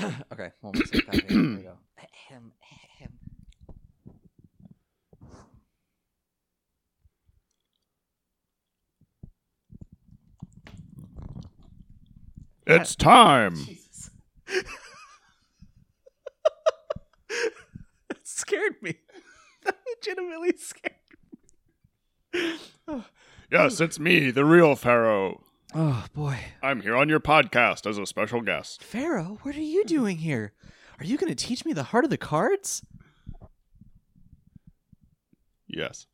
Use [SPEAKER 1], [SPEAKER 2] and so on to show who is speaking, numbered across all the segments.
[SPEAKER 1] okay, well, let's see. Here we go. Ahem, ahem.
[SPEAKER 2] It's time.
[SPEAKER 1] Jesus. it scared me. That legitimately scared me.
[SPEAKER 2] Yes, it's me, the real Pharaoh.
[SPEAKER 1] Oh, boy.
[SPEAKER 2] I'm here on your podcast as a special guest.
[SPEAKER 1] Pharaoh, what are you doing here? Are you going to teach me the heart of the cards?
[SPEAKER 2] Yes.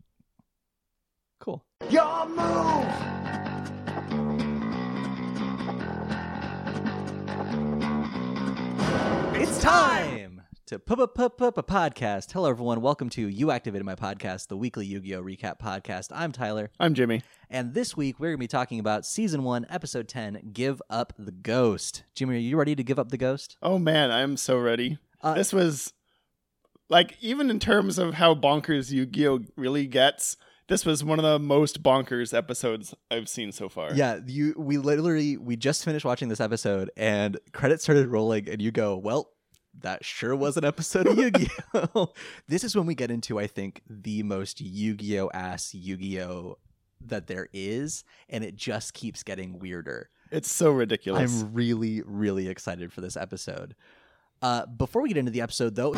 [SPEAKER 1] Cool.
[SPEAKER 3] Your move.
[SPEAKER 1] It's time to put a podcast. Hello, everyone. Welcome to You Activated My Podcast, the weekly Yu Gi Oh recap podcast. I'm Tyler,
[SPEAKER 2] I'm Jimmy.
[SPEAKER 1] and this week we're going to be talking about season one, episode 10 Give Up the Ghost. Jimmy, are you ready to give up the ghost?
[SPEAKER 2] Oh man, I'm so ready.
[SPEAKER 1] Uh,
[SPEAKER 2] this was like even in terms of how bonkers Yu-Gi-Oh really gets, this was one of the most bonkers episodes I've seen so far.
[SPEAKER 1] Yeah, you. We literally we just finished watching this episode, and credits started rolling, and you go, "Well, that sure was an episode of Yu-Gi-Oh." this is when we get into, I think, the most Yu-Gi-Oh ass Yu-Gi-Oh that there is, and it just keeps getting weirder.
[SPEAKER 2] It's so ridiculous.
[SPEAKER 1] I'm really, really excited for this episode. Uh, before we get into the episode, though,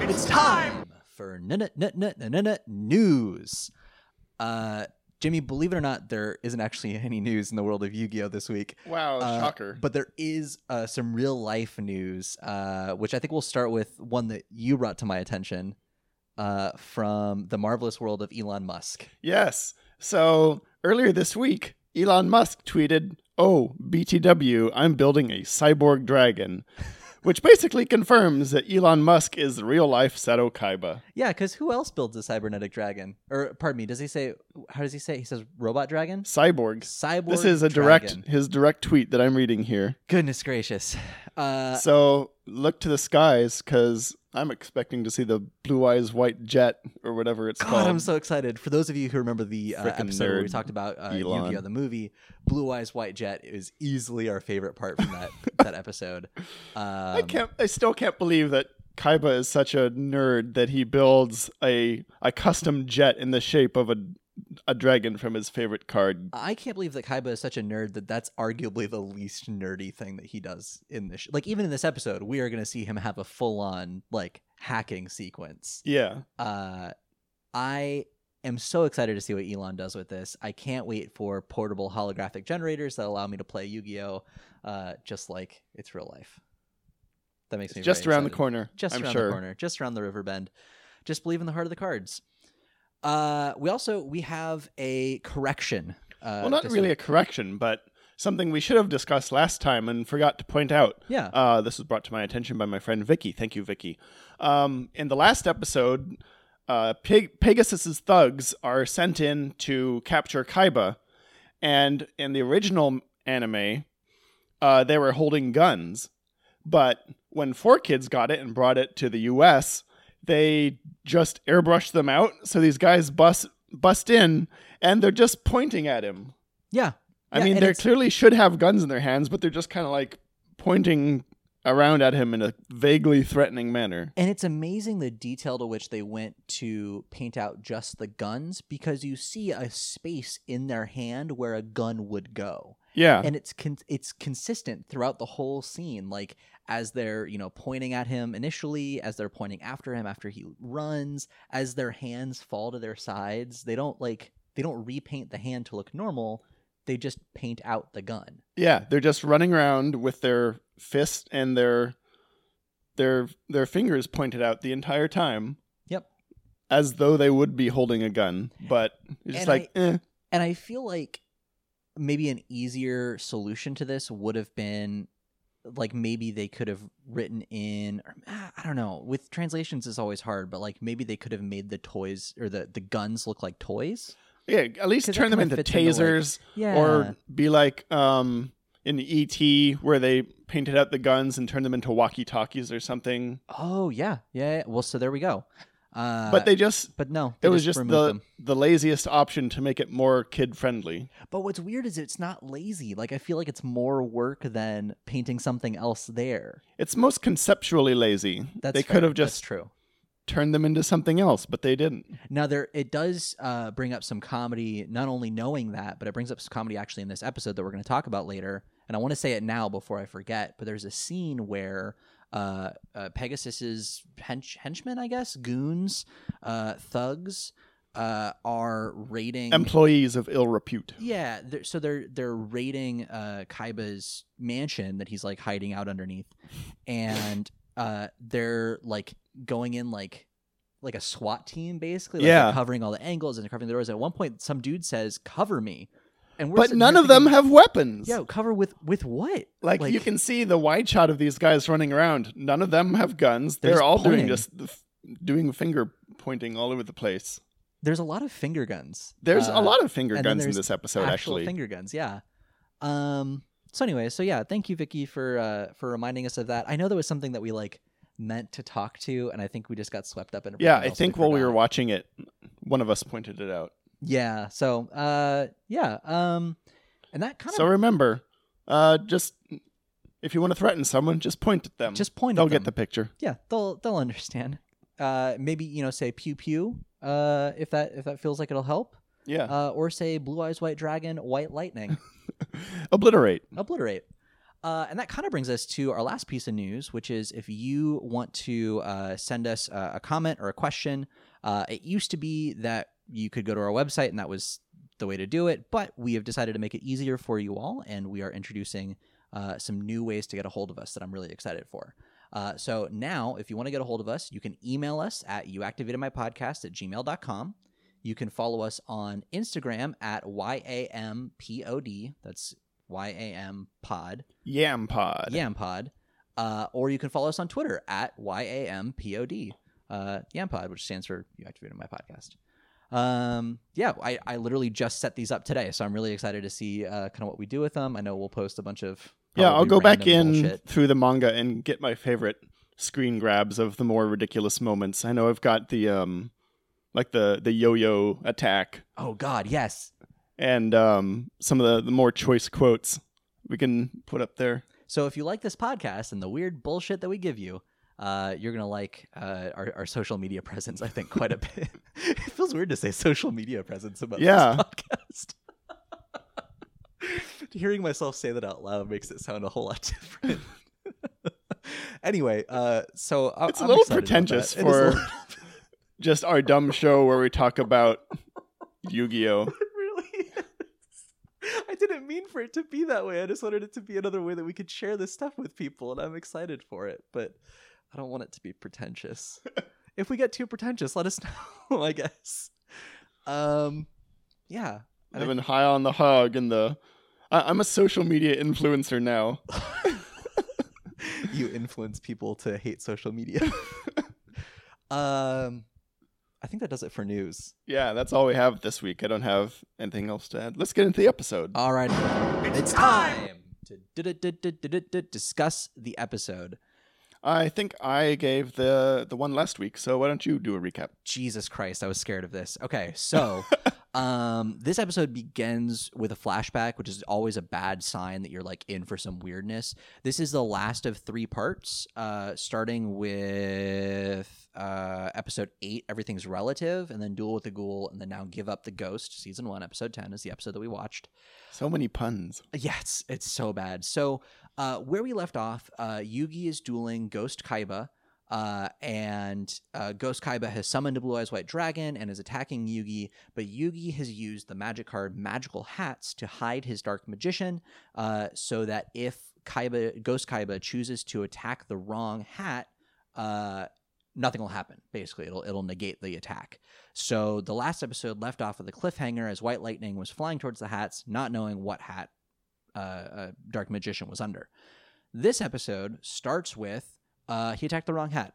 [SPEAKER 1] it's time for n- n- n- n- n- n- news. Uh, Jimmy, believe it or not, there isn't actually any news in the world of Yu-Gi-Oh this week.
[SPEAKER 2] wow,
[SPEAKER 1] Uh,
[SPEAKER 2] shocker.
[SPEAKER 1] But there is uh, some real life news, uh, which I think we'll start with one that you brought to my attention uh, from the marvelous world of Elon Musk.
[SPEAKER 2] Yes. So earlier this week, Elon Musk tweeted, "Oh, BTW, I'm building a cyborg dragon." Which basically confirms that Elon Musk is real life Seto Kaiba.
[SPEAKER 1] Yeah, because who else builds a cybernetic dragon? Or pardon me, does he say? How does he say? He says robot dragon.
[SPEAKER 2] Cyborg.
[SPEAKER 1] Cyborg.
[SPEAKER 2] This is a direct
[SPEAKER 1] dragon.
[SPEAKER 2] his direct tweet that I'm reading here.
[SPEAKER 1] Goodness gracious. Uh,
[SPEAKER 2] so look to the skies because I'm expecting to see the blue eyes white jet or whatever it's
[SPEAKER 1] God,
[SPEAKER 2] called.
[SPEAKER 1] I'm so excited. For those of you who remember the uh, episode where we talked about uh. Yu-Gi-Oh, the movie, Blue Eyes White Jet is easily our favorite part from that that episode. Um,
[SPEAKER 2] I can't. I still can't believe that Kaiba is such a nerd that he builds a a custom jet in the shape of a a dragon from his favorite card.
[SPEAKER 1] I can't believe that Kaiba is such a nerd that that's arguably the least nerdy thing that he does in this. Sh- like even in this episode, we are going to see him have a full-on like hacking sequence.
[SPEAKER 2] Yeah,
[SPEAKER 1] uh, I am so excited to see what Elon does with this. I can't wait for portable holographic generators that allow me to play Yu-Gi-Oh, uh, just like it's real life. That makes me
[SPEAKER 2] just around the corner.
[SPEAKER 1] Just
[SPEAKER 2] I'm
[SPEAKER 1] around
[SPEAKER 2] sure.
[SPEAKER 1] the corner, just around the river bend. Just believe in the heart of the cards. Uh, we also we have a correction. Uh,
[SPEAKER 2] well, not really a correction, but something we should have discussed last time and forgot to point out.
[SPEAKER 1] Yeah.
[SPEAKER 2] Uh, this was brought to my attention by my friend Vicky. Thank you, Vicky. Um, in the last episode, uh, Peg- Pegasus's thugs are sent in to capture Kaiba, and in the original anime, uh, they were holding guns. But when 4Kids got it and brought it to the U.S., they just airbrush them out. So these guys bust bust in, and they're just pointing at him.
[SPEAKER 1] yeah.
[SPEAKER 2] I
[SPEAKER 1] Yeah,
[SPEAKER 2] mean, they clearly should have guns in their hands, but they're just kind of like pointing around at him in a vaguely threatening manner.
[SPEAKER 1] And it's amazing the detail to which they went to paint out just the guns because you see a space in their hand where a gun would go.
[SPEAKER 2] Yeah.
[SPEAKER 1] And it's con- it's consistent throughout the whole scene like as they're, you know, pointing at him initially, as they're pointing after him after he runs, as their hands fall to their sides, they don't like they don't repaint the hand to look normal. They just paint out the gun.
[SPEAKER 2] yeah, they're just running around with their fist and their their their fingers pointed out the entire time
[SPEAKER 1] Yep.
[SPEAKER 2] as though they would be holding a gun, but it's just
[SPEAKER 1] And
[SPEAKER 2] like, eh.
[SPEAKER 1] And I feel like maybe an easier solution to this would have been like maybe they could have written in or, ah, I don't know. With translations is always hard, but like maybe they could have made the toys or the the guns look like toys.
[SPEAKER 2] yeah, at least turn them into
[SPEAKER 1] fits into, like-
[SPEAKER 2] tasers
[SPEAKER 1] Yeah.
[SPEAKER 2] or be like um in ET where they painted out the guns and turned them into walkie-talkies or something.
[SPEAKER 1] oh yeah. yeah, yeah. Well, so there we go. Uh,
[SPEAKER 2] but they just
[SPEAKER 1] but no,
[SPEAKER 2] it was just
[SPEAKER 1] removed
[SPEAKER 2] the
[SPEAKER 1] them.
[SPEAKER 2] the laziest option to make it more kid friendly.
[SPEAKER 1] But what's weird is it's not lazy. Like I feel like it's more work than painting something else there.
[SPEAKER 2] It's most conceptually lazy.
[SPEAKER 1] That's
[SPEAKER 2] they
[SPEAKER 1] fair.
[SPEAKER 2] could have
[SPEAKER 1] That's
[SPEAKER 2] just
[SPEAKER 1] true.
[SPEAKER 2] turned them into something else, but they didn't.
[SPEAKER 1] Now there it does uh, bring up some comedy. Not only knowing that, but it brings up some comedy actually in this episode that we're going to talk about later. And I want to say it now before I forget. But there's a scene where uh, uh, Pegasus's hench- henchmen, I guess, goons, uh, thugs, uh, are raiding.
[SPEAKER 2] Employees of ill repute.
[SPEAKER 1] yeah, they're, so they're they're raiding uh, Kaiba's mansion that he's like hiding out underneath, and uh, they're like going in like like a SWAT team basically. Like
[SPEAKER 2] Yeah.
[SPEAKER 1] covering all the angles and covering the doors. At one point, some dude says, "Cover me," and
[SPEAKER 2] But none of them have weapons.
[SPEAKER 1] Yeah, cover with with what?
[SPEAKER 2] Like, you can see the wide shot of these guys running around. None of them have guns.
[SPEAKER 1] They're just
[SPEAKER 2] all doing
[SPEAKER 1] pointing.
[SPEAKER 2] just f- doing finger pointing all over the place.
[SPEAKER 1] There's a lot of finger guns.
[SPEAKER 2] There's
[SPEAKER 1] Uh,
[SPEAKER 2] a lot of finger guns in this episode, actually.
[SPEAKER 1] finger guns yeah um so anyway so yeah thank you vicky for uh for reminding us of that i know there was something that we like meant to talk to and i think we just got swept up in
[SPEAKER 2] yeah, I think while we were watching it, one of us pointed it out.
[SPEAKER 1] Yeah so uh yeah um and that kind of.
[SPEAKER 2] So remember, uh, just if you want to threaten someone, just point at them.
[SPEAKER 1] just point at them.
[SPEAKER 2] They'll get the picture.
[SPEAKER 1] yeah they'll they'll understand uh maybe you know say pew pew uh if that if that feels like it'll help
[SPEAKER 2] Yeah.
[SPEAKER 1] uh or say blue eyes white dragon white lightning
[SPEAKER 2] Obliterate.
[SPEAKER 1] obliterate. Uh, and that kind of brings us to our last piece of news, which is if you want to uh, send us a, a comment or a question, uh, it used to be that you could go to our website and that was the way to do it, but we have decided to make it easier for you all, and we are introducing uh, some new ways to get a hold of us that I'm really excited for. Uh, so now, if you want to get a hold of us, you can email us at youactivatedmypodcast at gmail.com. You can follow us on Instagram at YAMPOD. That's YAM pod,
[SPEAKER 2] Yam pod.
[SPEAKER 1] YAMPod. Uh, or you can follow us on Twitter at YAMPOD, uh, YAMPod, which stands for You Activated My Podcast. Um, yeah, I, I literally just set these up today, so I'm really excited to see uh, kind of what we do with them. I know we'll post a bunch of.
[SPEAKER 2] Yeah, I'll go back in
[SPEAKER 1] bullshit.
[SPEAKER 2] through the manga and get my favorite screen grabs of the more ridiculous moments. I know I've got the um like the the yo-yo attack
[SPEAKER 1] Oh, God, yes.
[SPEAKER 2] and um some of the, the more choice quotes we can put up there.
[SPEAKER 1] So if you like this podcast and the weird bullshit that we give you, uh, you're gonna like uh, our, our social media presence, I think, quite a bit. it feels weird to say social media presence about
[SPEAKER 2] Yeah.
[SPEAKER 1] this podcast. Hearing myself say that out loud makes it sound a whole lot different. anyway, uh, so I,
[SPEAKER 2] It's a
[SPEAKER 1] I'm
[SPEAKER 2] little pretentious. For-
[SPEAKER 1] little-
[SPEAKER 2] Just our dumb show where we talk about Yu-Gi-Oh.
[SPEAKER 1] Really. I didn't mean for it to be that way. I just wanted it to be another way that we could share this stuff with people, and I'm excited for it. But I don't want it to be pretentious. if we get too pretentious, let us know. I guess. Um, yeah. I-
[SPEAKER 2] I've been high on the hug and the I- I'm a social media influencer now.
[SPEAKER 1] you influence people to hate social media. um, I think that does it for news.
[SPEAKER 2] Yeah, that's all we have this week. I don't have anything else to add. Let's get into the episode.
[SPEAKER 1] All right, it's time to d- d- d- d- d- d- discuss the episode.
[SPEAKER 2] I think I gave the the one last week, so why don't you do a recap?
[SPEAKER 1] Jesus Christ, I was scared of this. Okay, so um, this episode begins with a flashback, which is always a bad sign that you're like in for some weirdness. This is the last of three parts, uh, starting with uh, episode eight, Everything's Relative, and then Duel with the Ghoul, and then now Give Up the Ghost. Season one, episode 10 is the episode that we watched.
[SPEAKER 2] So many puns.
[SPEAKER 1] It's, it's so bad. So, uh, where we left off, uh, Yugi is dueling Ghost Kaiba, uh, and uh, Ghost Kaiba has summoned a Blue Eyes White Dragon and is attacking Yugi, but Yugi has used the magic card Magical Hats to hide his Dark Magician, uh, so that if Kaiba, Ghost Kaiba chooses to attack the wrong hat, uh, nothing will happen. Basically, it'll it'll negate the attack. So the last episode left off with a cliffhanger as White Lightning was flying towards the hats, not knowing what hat uh, uh, Dark Magician was under. This episode starts with uh, he attacked the wrong hat.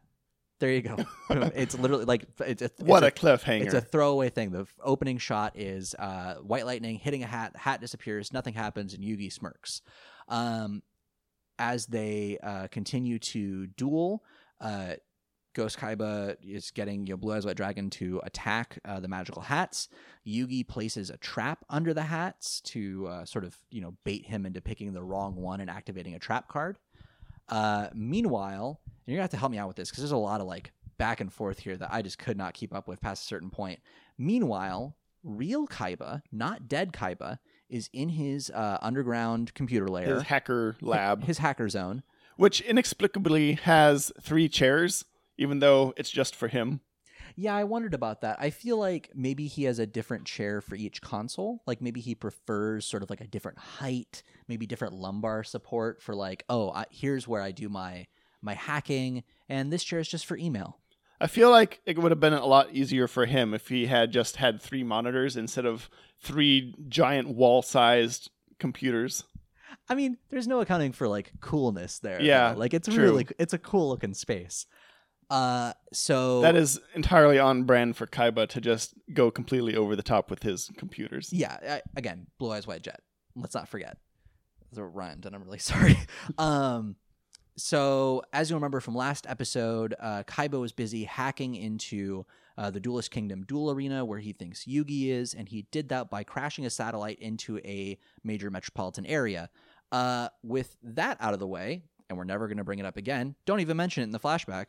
[SPEAKER 1] There you go. It's literally like it's a, it's
[SPEAKER 2] What
[SPEAKER 1] a,
[SPEAKER 2] a cliffhanger.
[SPEAKER 1] it's a throwaway thing. The opening shot is uh, White Lightning hitting a hat. Hat disappears. Nothing happens, and Yugi smirks. Um, as they uh, continue to duel, uh, Ghost Kaiba is getting you know, Blue Eyes White Dragon to attack uh, the magical hats. Yugi places a trap under the hats to uh, sort of you know bait him into picking the wrong one and activating a trap card. Uh, meanwhile, and you're gonna have to help me out with this because there's a lot of like back and forth here that I just could not keep up with past a certain point. Meanwhile, real Kaiba, not dead Kaiba, is in his uh, underground computer layer,
[SPEAKER 2] His hacker lab,
[SPEAKER 1] his hacker zone.
[SPEAKER 2] which inexplicably has three chairs, even though it's just for him.
[SPEAKER 1] Yeah, I wondered about that. I feel like maybe he has a different chair for each console. Like maybe he prefers sort of like a different height, maybe different lumbar support for like, oh, I, here's where I do my my hacking, and this chair is just for email.
[SPEAKER 2] I feel like it would have been a lot easier for him if he had just had three monitors instead of three giant wall-sized computers.
[SPEAKER 1] I mean, there's no accounting for like coolness there. though.
[SPEAKER 2] Yeah,
[SPEAKER 1] like it's
[SPEAKER 2] true.
[SPEAKER 1] really it's a cool looking space. Uh, so
[SPEAKER 2] That is entirely on brand for Kaiba to just go completely over the top with his computers.
[SPEAKER 1] yeah. I, again, Blue Eyes White Jet. Let's not forget. Those rhymed, and I'm really sorry. um, so as you remember from last episode, uh, Kaiba was busy hacking into uh, the Duelist Kingdom duel arena where he thinks Yugi is, and he did that by crashing a satellite into a major metropolitan area. Uh, with that out of the way, and we're never going to bring it up again. Don't even mention it in the flashback.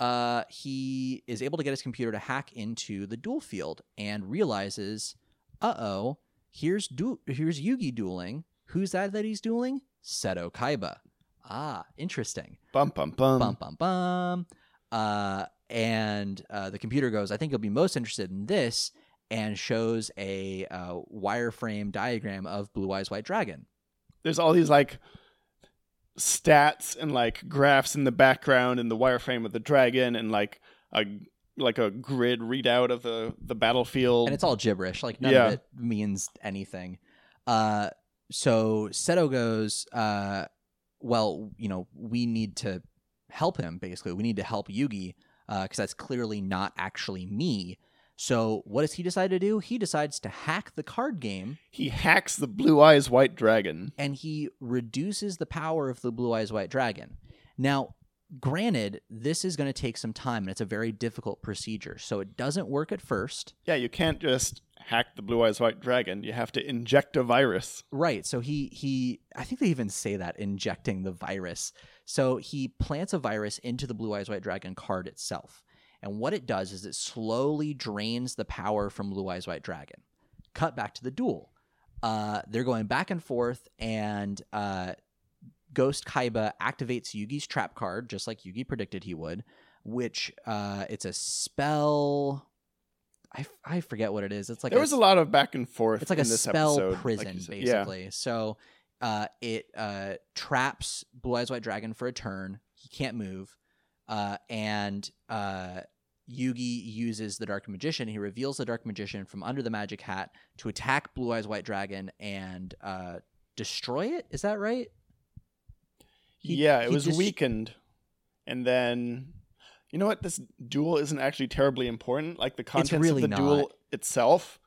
[SPEAKER 1] Uh, he is able to get his computer to hack into the duel field and realizes, uh oh, here's du- here's Yugi dueling. Who's that that he's dueling? Seto Kaiba. Ah, interesting.
[SPEAKER 2] Bum bum bum.
[SPEAKER 1] Bum bum bum. Uh, and uh, the computer goes, I think you'll be most interested in this, and shows a uh, wireframe diagram of Blue Eyes White Dragon.
[SPEAKER 2] There's all these like stats and like graphs in the background and the wireframe of the dragon and like a like a grid readout of the the battlefield.
[SPEAKER 1] and it's all gibberish. Like none
[SPEAKER 2] Yeah.
[SPEAKER 1] of it means anything. Uh, so Seto goes, uh, well, you know, we need to help him. Basically, we need to help Yugi because that's clearly not actually me. So what does he decide to do? He decides to hack the card game
[SPEAKER 2] he hacks the blue eyes white dragon.
[SPEAKER 1] and he reduces the power of the Blue Eyes White Dragon. Now, granted, this is going to take some time and it's a very difficult procedure. So it doesn't work at first.
[SPEAKER 2] Yeah, you can't just hack the blue eyes white dragon. You have to inject a virus.
[SPEAKER 1] Right. So he he I think they even say that injecting the virus. So he plants a virus into the Blue Eyes White Dragon card itself. And what it does is it slowly drains the power from Blue Eyes White Dragon. Cut back to the duel. Uh, they're going back and forth, and uh, Ghost Kaiba activates Yugi's trap card, just like Yugi predicted he would, which uh, it's a spell. I, f- I forget what it is. It's like
[SPEAKER 2] there was a lot of back and forth.
[SPEAKER 1] it's like a spell
[SPEAKER 2] episode,
[SPEAKER 1] prison
[SPEAKER 2] you said. Yeah.
[SPEAKER 1] basically so uh, it uh, traps blue eyes white dragon for a turn he can't move uh, and uh, yugi uses the dark magician he reveals the dark magician from under the magic hat to attack blue eyes white dragon and uh, destroy it is that right He-
[SPEAKER 2] yeah, it was weakened, and then you know what? This duel isn't actually terribly important. Like the contents
[SPEAKER 1] really
[SPEAKER 2] of the
[SPEAKER 1] not.
[SPEAKER 2] duel itself,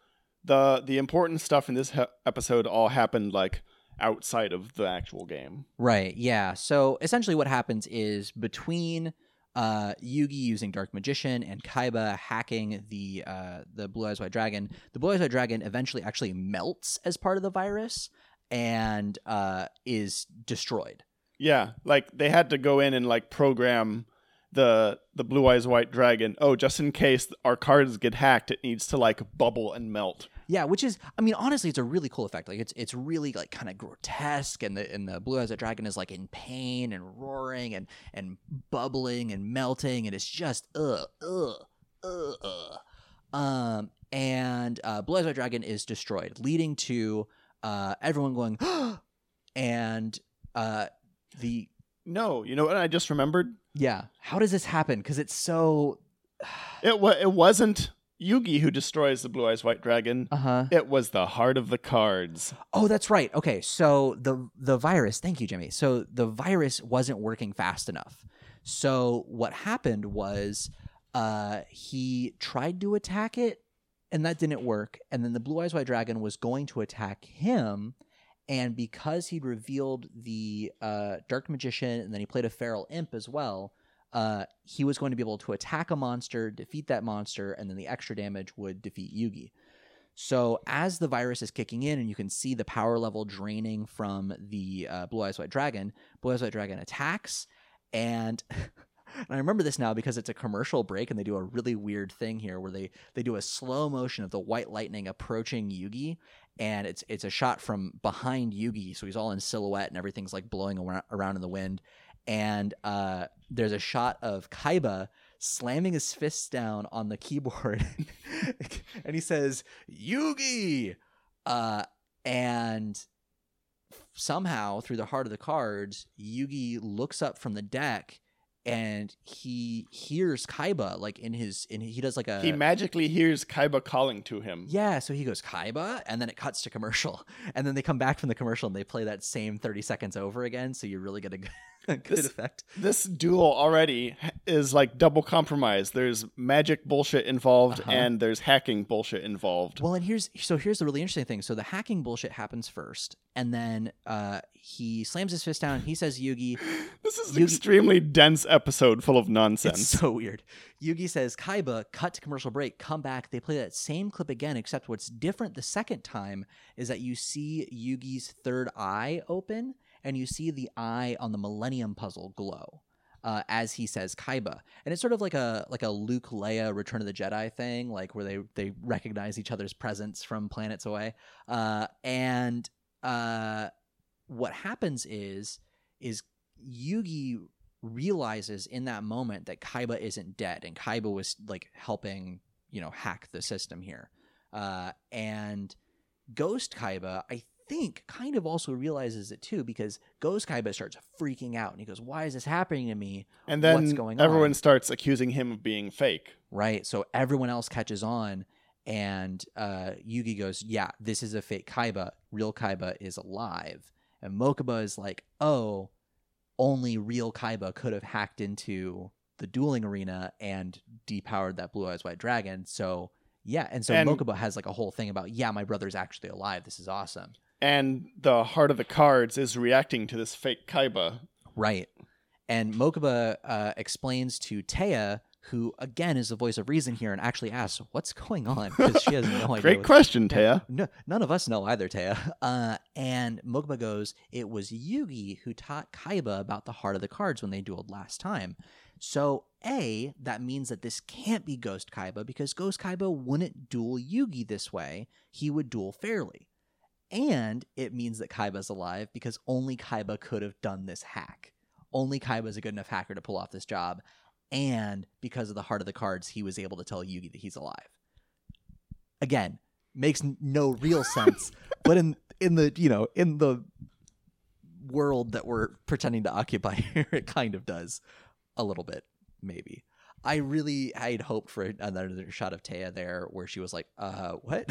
[SPEAKER 2] the the important stuff in this he- episode all happened like outside of the actual game.
[SPEAKER 1] Right. Yeah. So essentially, what happens is between uh, Yugi using Dark Magician and Kaiba hacking the uh, the Blue Eyes White Dragon, the Blue Eyes White Dragon eventually actually melts as part of the virus and uh, is destroyed.
[SPEAKER 2] Yeah, like they had to go in and like program the the blue eyes white dragon. Oh, just in case our cards get hacked, it needs to like bubble and melt.
[SPEAKER 1] Yeah, which is, I mean, honestly, it's a really cool effect. Like, it's it's really like kind of grotesque, and the and the blue eyes dragon is like in pain and roaring and and bubbling and melting, and it's just ugh ugh ugh. ugh. Um, and uh, blue eyes dragon is destroyed, leading to uh everyone going, and uh the
[SPEAKER 2] No, you know what? I just remembered.
[SPEAKER 1] yeah, how does this happen? Because it's so
[SPEAKER 2] It wa- it wasn't Yugi who destroys the blue eyes white dragon.
[SPEAKER 1] uh huh.
[SPEAKER 2] It was the heart of the cards.
[SPEAKER 1] Oh, that's right. Okay, so the the virus. Thank you, Jimmy. So the virus wasn't working fast enough. So what happened was, uh, he tried to attack it, and that didn't work. And then the Blue Eyes White Dragon was going to attack him, and because he'd revealed the uh, Dark Magician, and then he played a Feral Imp as well. Uh, he was going to be able to attack a monster, defeat that monster, and then the extra damage would defeat Yugi. So as the virus is kicking in, and you can see the power level draining from the uh, Blue Eyes White Dragon, Blue Eyes White Dragon attacks, and and I remember this now because it's a commercial break, and they do a really weird thing here where they they do a slow motion of the white lightning approaching Yugi, and it's it's a shot from behind Yugi, so he's all in silhouette, and everything's like blowing around in the wind, and uh, there's a shot of Kaiba slamming his fists down on the keyboard. And he says yugi! Uh, and somehow through the heart of the cards yugi looks up from the deck and he hears kaiba like in his in he does like a
[SPEAKER 2] he magically hears Kaiba calling to him.
[SPEAKER 1] yeah so he goes kaiba? And then it cuts to commercial. And then they come back from the commercial and they play that same 30 seconds over again so you really get a good,
[SPEAKER 2] This-
[SPEAKER 1] effect
[SPEAKER 2] This duel already is like double compromise. There's magic bullshit involved
[SPEAKER 1] Uh-huh.
[SPEAKER 2] and there's hacking bullshit involved.
[SPEAKER 1] Well, and here's so here's the really interesting thing. So the hacking bullshit happens first, and then uh, he slams his fist down. He says Yugi.
[SPEAKER 2] This is an extremely dense episode full of nonsense.
[SPEAKER 1] It's so weird. Yugi says Kaiba. Cut to commercial break. Come back. They play that same clip again, except what's different the second time is that you see Yugi's third eye open, and you see the eye on the Millennium Puzzle glow. Uh, as he says Kaiba, and it's sort of like a like a Luke Leia Return of the Jedi thing, like where they they recognize each other's presence from planets away. Uh, and uh, what happens is is Yugi realizes in that moment that Kaiba isn't dead, and Kaiba was like helping you know hack the system here, uh, and Ghost Kaiba I think kind of also realizes it too because Ghost Kaiba starts freaking out and he goes, "Why is this happening to me?"
[SPEAKER 2] and then
[SPEAKER 1] what's going
[SPEAKER 2] everyone
[SPEAKER 1] on?
[SPEAKER 2] starts accusing him of being fake.
[SPEAKER 1] right? So everyone else catches on, and uh, Yugi goes, "Yeah, this is a fake Kaiba. Real Kaiba is alive." And Mokuba is like, "Oh, only real Kaiba could have hacked into the dueling arena and depowered that Blue Eyes White Dragon." So yeah, and so
[SPEAKER 2] And-
[SPEAKER 1] Mokuba has like a whole thing about, "Yeah, my brother's actually alive. This is awesome."
[SPEAKER 2] And the heart of the cards is reacting to this fake Kaiba.
[SPEAKER 1] Right. And Mokuba uh, explains to Téa, who again is the voice of reason here, and actually asks, "What's going on?" Because she has no idea.
[SPEAKER 2] Great question, Téa.
[SPEAKER 1] No, none of us know either, Téa. Uh, and Mokuba goes, "It was Yugi who taught Kaiba about the heart of the cards when they dueled last time." So, a that means that this can't be Ghost Kaiba because Ghost Kaiba wouldn't duel Yugi this way. He would duel fairly. And it means that Kaiba's alive because only Kaiba could have done this hack. Only Kaiba's a good enough hacker to pull off this job. And because of the heart of the cards, he was able to tell Yugi that he's alive. Again, makes no real sense, but in in the you know in the world that we're pretending to occupy here, it kind of does a little bit, maybe. I really I'd hoped for another shot of Téa there where she was like, uh, what?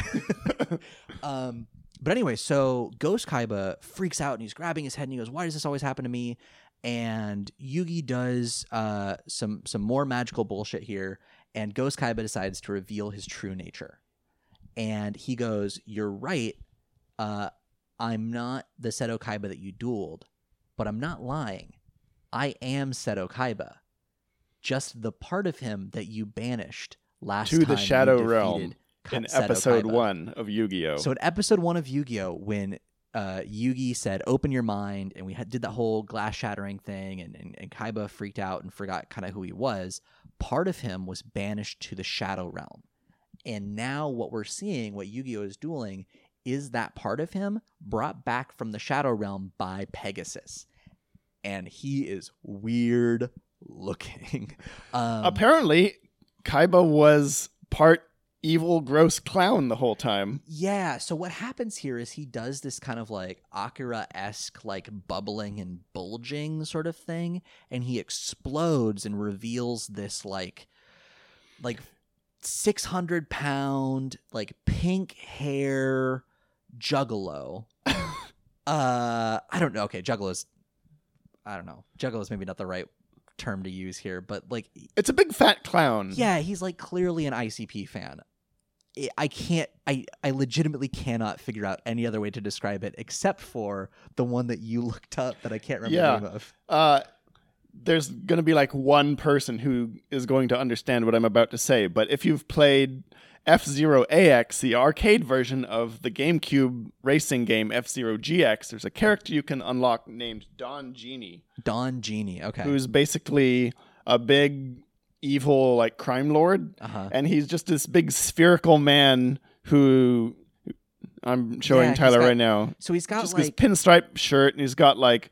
[SPEAKER 1] um, but anyway, so Ghost Kaiba freaks out and he's grabbing his head and he goes, "Why does this always happen to me?" And Yugi does uh, some some more magical bullshit here, and Ghost Kaiba decides to reveal his true nature. And he goes, "You're right. Uh, I'm not the Seto Kaiba that you dueled, but I'm not lying. I am Seto Kaiba. Just the part of him that you banished last
[SPEAKER 2] To the
[SPEAKER 1] time you
[SPEAKER 2] Shadow Realm In
[SPEAKER 1] Seto
[SPEAKER 2] episode
[SPEAKER 1] Kaiba.
[SPEAKER 2] one of Yu Gi Oh!
[SPEAKER 1] So in episode one of Yu-Gi-Oh, when uh, Yugi said, "Open your mind," and we had, did that whole glass shattering thing, and, and and Kaiba freaked out and forgot kind of who he was. Part of him was banished to the Shadow Realm, and now what we're seeing, what Yu-Gi-Oh is dueling, is that part of him brought back from the Shadow Realm by Pegasus, and he is weird looking. Um,
[SPEAKER 2] Apparently, Kaiba was part evil, gross clown the whole time.
[SPEAKER 1] Yeah, so what happens here is he does this kind of like Akira esque, like bubbling and bulging sort of thing, and he explodes and reveals this like, like six hundred pound, like pink hair juggalo. uh, I don't know. Okay, juggalo's, I don't know. Juggalo's maybe not the right term to use here, but like
[SPEAKER 2] It's a big fat clown.
[SPEAKER 1] yeah, he's like clearly an ICP fan. I- can't. I I legitimately cannot figure out any other way to describe it except for the one that you looked up that I can't remember
[SPEAKER 2] Yeah.
[SPEAKER 1] the name of.
[SPEAKER 2] Uh, there's going to be like one person who is going to understand what I'm about to say. But if you've played F Zero AX, the arcade version of the GameCube racing game F Zero GX, there's a character you can unlock named Don Genie,
[SPEAKER 1] Don Genie. Okay.
[SPEAKER 2] who's basically a big evil like crime lord,
[SPEAKER 1] uh-huh.
[SPEAKER 2] and he's just this big spherical man who I'm showing
[SPEAKER 1] Yeah,
[SPEAKER 2] Tyler
[SPEAKER 1] got-
[SPEAKER 2] right now.
[SPEAKER 1] So he's got
[SPEAKER 2] Just
[SPEAKER 1] like
[SPEAKER 2] this pinstripe shirt, and he's got like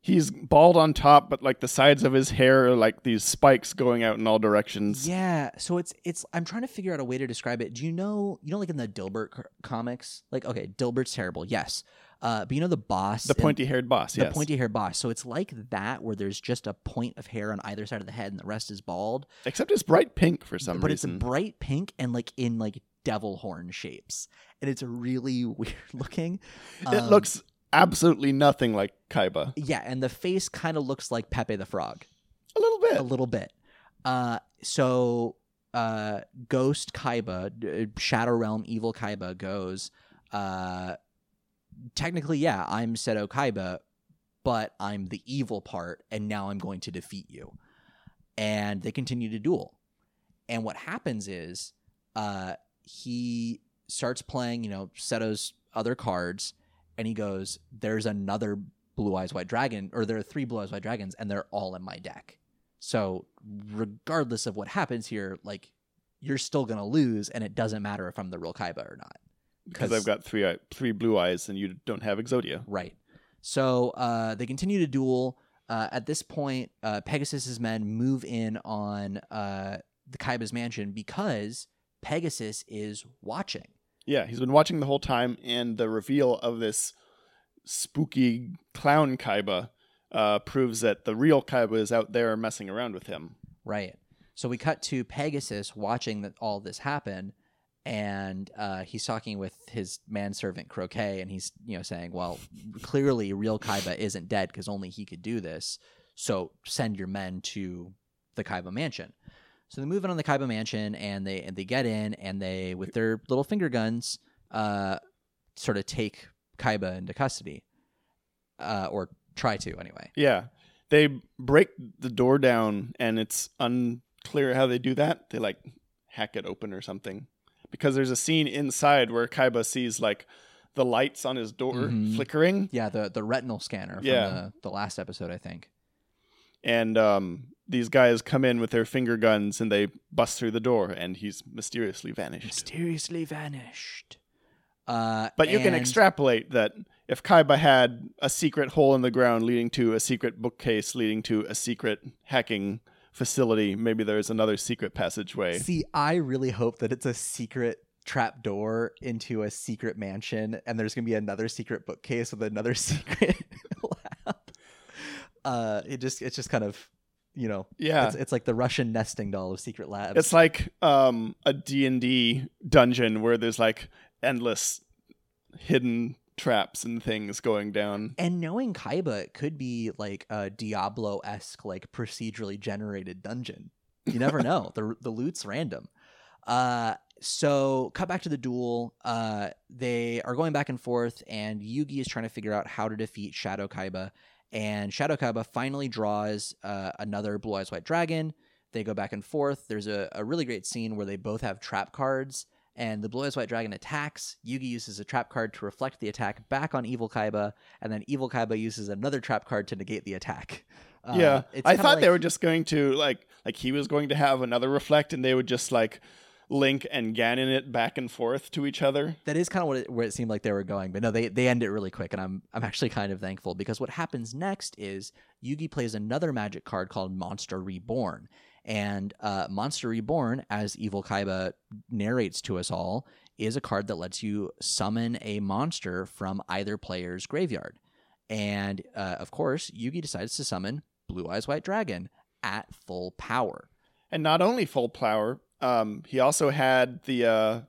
[SPEAKER 2] he's bald on top, but like the sides of his hair are like these spikes going out in all directions.
[SPEAKER 1] Yeah, so it's it's I'm trying to figure out a way to describe it. Do you know you know like in the Dilbert comics? Like okay, Dilbert's terrible. Yes. Uh but you know the boss
[SPEAKER 2] The pointy haired boss,
[SPEAKER 1] the
[SPEAKER 2] yes.
[SPEAKER 1] pointy-haired boss. So it's like that where there's just a point of hair on either side of the head and the rest is bald.
[SPEAKER 2] Except it's bright pink for some
[SPEAKER 1] but
[SPEAKER 2] reason.
[SPEAKER 1] But it's bright pink and like in like devil horn shapes. And it's really weird looking.
[SPEAKER 2] it
[SPEAKER 1] Um,
[SPEAKER 2] looks absolutely nothing like Kaiba.
[SPEAKER 1] Yeah, and the face kind of looks like Pepe the Frog.
[SPEAKER 2] A little bit.
[SPEAKER 1] a little bit. Uh, so uh, Ghost Kaiba, Shadow Realm Evil Kaiba goes. Uh, technically, yeah, I'm Seto Kaiba, but I'm the evil part, and now I'm going to defeat you. And they continue to duel. And what happens is, uh, he starts playing, you know, Seto's other cards, and he goes, "There's another Blue Eyes White Dragon, or there are three Blue Eyes White Dragons, and they're all in my deck. So regardless of what happens here, like you're still gonna lose, and it doesn't matter if I'm the real Kaiba or not.
[SPEAKER 2] Because I've got three eye- three blue eyes and you don't have Exodia.
[SPEAKER 1] Right. So uh, they continue to duel. Uh, at this point, uh, Pegasus's men move in on uh, the Kaiba's mansion because Pegasus is watching.
[SPEAKER 2] Yeah, he's been watching the whole time, and the reveal of this spooky clown Kaiba uh, proves that the real Kaiba is out there messing around with him.
[SPEAKER 1] Right. So we cut to Pegasus watching that all this happen, and uh, he's talking with his manservant Croquet, and he's you know saying, "Well, clearly, real Kaiba isn't dead because only he could do this. So send your men to the Kaiba mansion." So they move in on the Kaiba mansion, and they and they get in, and they with their little finger guns, uh, sort of take Kaiba into custody, uh, or try to anyway.
[SPEAKER 2] Yeah, they break the door down, and it's unclear how they do that. They like hack it open or something, because there's a scene inside where Kaiba sees like the lights on his door
[SPEAKER 1] Mhm.
[SPEAKER 2] flickering,
[SPEAKER 1] Yeah, the the retinal scanner from
[SPEAKER 2] Yeah.
[SPEAKER 1] the, the last episode, I think.
[SPEAKER 2] and um, these guys come in with their finger guns and they bust through the door, and he's mysteriously vanished.
[SPEAKER 1] mysteriously vanished. Uh,
[SPEAKER 2] But you can extrapolate that if Kaiba had a secret hole in the ground leading to a secret bookcase leading to a secret hacking facility, maybe there's another secret passageway.
[SPEAKER 1] See, I really hope that it's a secret trap door into a secret mansion, and there's gonna be another secret bookcase with another secret lab. Uh, it just it's just kind of you know
[SPEAKER 2] Yeah.
[SPEAKER 1] it's, it's like the Russian nesting doll of secret labs.
[SPEAKER 2] It's like um, a D&D dungeon where there's like endless hidden traps and things going down.
[SPEAKER 1] and knowing Kaiba, it could be like a Diablo esque, like procedurally generated dungeon. You never know. the The loot's random. Uh, so cut back to the duel. Uh, they are going back and forth, and Yugi is trying to figure out how to defeat Shadow Kaiba. And Shadow Kaiba finally draws uh, another Blue Eyes White Dragon. They go back and forth. There's a, a really great scene where they both have trap cards, and the Blue Eyes White Dragon attacks. Yugi uses a trap card to reflect the attack back on Evil Kaiba, and then Evil Kaiba uses another trap card to negate the attack. Uh,
[SPEAKER 2] yeah. I thought they were just going to like like he was going to have another reflect and they would just like link and Ganon it back and forth to each other.
[SPEAKER 1] that is kind of what it, where it seemed like they were going, but no, they they end it really quick, and I'm I'm actually kind of thankful because what happens next is Yugi plays another magic card called Monster Reborn, and uh, Monster Reborn, as Evil Kaiba narrates to us all, is a card that lets you summon a monster from either player's graveyard, and uh, of course Yugi decides to summon Blue Eyes White Dragon at full power.
[SPEAKER 2] And not only full power, um, he also had the uh,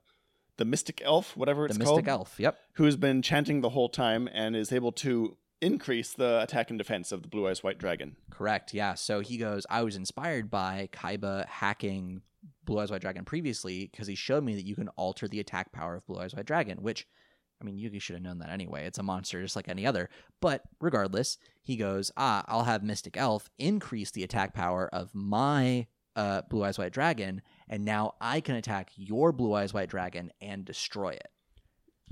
[SPEAKER 2] the mystic elf, whatever it's called.
[SPEAKER 1] The Mystic
[SPEAKER 2] called,
[SPEAKER 1] Elf, yep.
[SPEAKER 2] who's been chanting the whole time and is able to increase the attack and defense of the blue eyes white dragon.
[SPEAKER 1] Correct. Yeah. So he goes, I was inspired by Kaiba hacking Blue Eyes White Dragon previously because he showed me that you can alter the attack power of Blue Eyes White Dragon, which I mean, Yugi should have known that anyway. It's a monster just like any other. But regardless, he goes, ah, I'll have Mystic Elf increase the attack power of my uh, Blue Eyes White Dragon, and now I can attack your Blue Eyes White Dragon and destroy it.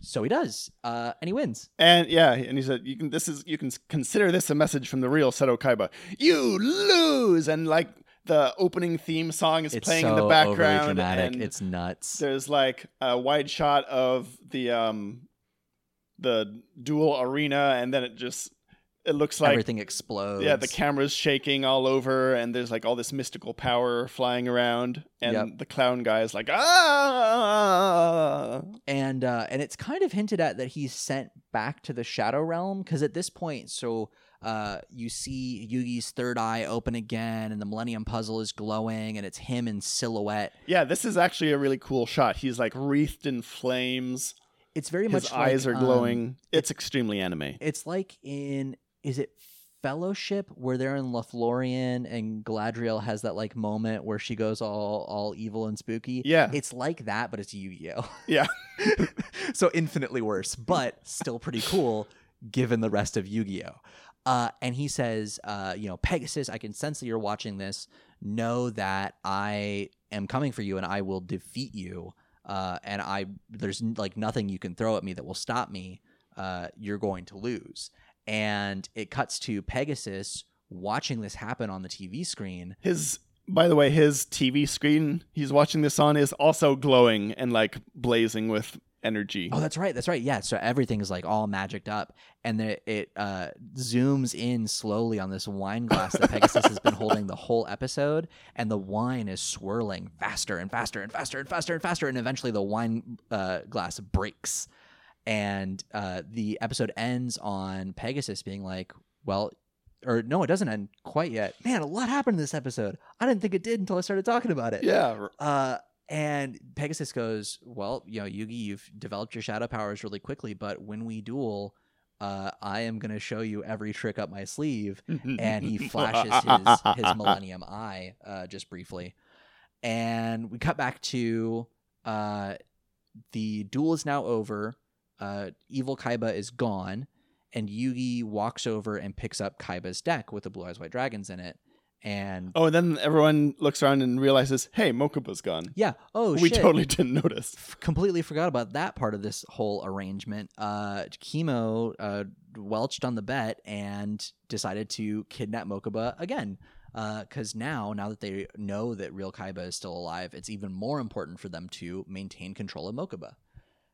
[SPEAKER 1] So he does, uh, and he wins.
[SPEAKER 2] And yeah, and he said, "You can. This is you can consider this a message from the real Seto Kaiba. You lose." And like the opening theme song is
[SPEAKER 1] It's
[SPEAKER 2] playing
[SPEAKER 1] so
[SPEAKER 2] in the background,
[SPEAKER 1] dramatic.
[SPEAKER 2] and
[SPEAKER 1] It's nuts.
[SPEAKER 2] there's like a wide shot of the um the duel arena, and then it just it looks like
[SPEAKER 1] Everything explodes.
[SPEAKER 2] yeah, the camera's shaking all over, and there's like all this mystical power flying around, and
[SPEAKER 1] Yep.
[SPEAKER 2] the clown guy is like ah.
[SPEAKER 1] and uh, and it's kind of hinted at that he's sent back to the shadow realm because at this point, so uh, you see Yugi's third eye open again, and the Millennium Puzzle is glowing, and it's him in silhouette.
[SPEAKER 2] Yeah, this is actually a really cool shot. He's like wreathed in flames.
[SPEAKER 1] It's very
[SPEAKER 2] His
[SPEAKER 1] much
[SPEAKER 2] eyes
[SPEAKER 1] like,
[SPEAKER 2] are
[SPEAKER 1] um,
[SPEAKER 2] glowing. it's extremely anime.
[SPEAKER 1] it's like in is it Fellowship where they're in Lothlorien and Galadriel has that like moment where she goes all all evil and spooky.
[SPEAKER 2] Yeah.
[SPEAKER 1] It's like that, but it's Yu-Gi-Oh.
[SPEAKER 2] Yeah.
[SPEAKER 1] so infinitely worse, but still pretty cool given the rest of Yu-Gi-Oh. Uh, and he says, uh, you know, Pegasus, I can sense that you're watching this. Know that I am coming for you and I will defeat you. Uh, and I there's like nothing you can throw at me that will stop me. Uh, you're going to lose. And it cuts to Pegasus watching this happen on the TV screen.
[SPEAKER 2] His by the way, his TV screen he's watching this on is also glowing and like blazing with energy.
[SPEAKER 1] Oh, that's right. That's right. Yeah. So everything is like all magicked up, and the, it uh, zooms in slowly on this wine glass that Pegasus has been holding the whole episode, and the wine is swirling faster and faster and faster and faster and faster, and eventually the wine uh, glass breaks, and uh, the episode ends on Pegasus being like, "Well." Or no, it doesn't end quite yet. Man, a lot happened in this episode. I didn't think it did until I started talking about it.
[SPEAKER 2] yeah.
[SPEAKER 1] Uh, and Pegasus goes, Well, you know, Yugi, you've developed your shadow powers really quickly, but when we duel, uh, I am going to show you every trick up my sleeve. And he flashes his, his Millennium Eye uh, just briefly. And we cut back to uh, the duel is now over. Uh, Evil Kaiba is gone. And Yugi walks over and picks up Kaiba's deck with the Blue Eyes White Dragons in it. And
[SPEAKER 2] Oh, and then everyone looks around and realizes, hey, Mokuba's gone.
[SPEAKER 1] yeah, oh,
[SPEAKER 2] we
[SPEAKER 1] shit.
[SPEAKER 2] totally didn't notice.
[SPEAKER 1] f- completely forgot about that part of this whole arrangement. Uh, Kemo uh, welched on the bet and decided to kidnap Mokuba again. Because now, now that they know that real Kaiba is still alive, it's even more important for them to maintain control of Mokuba.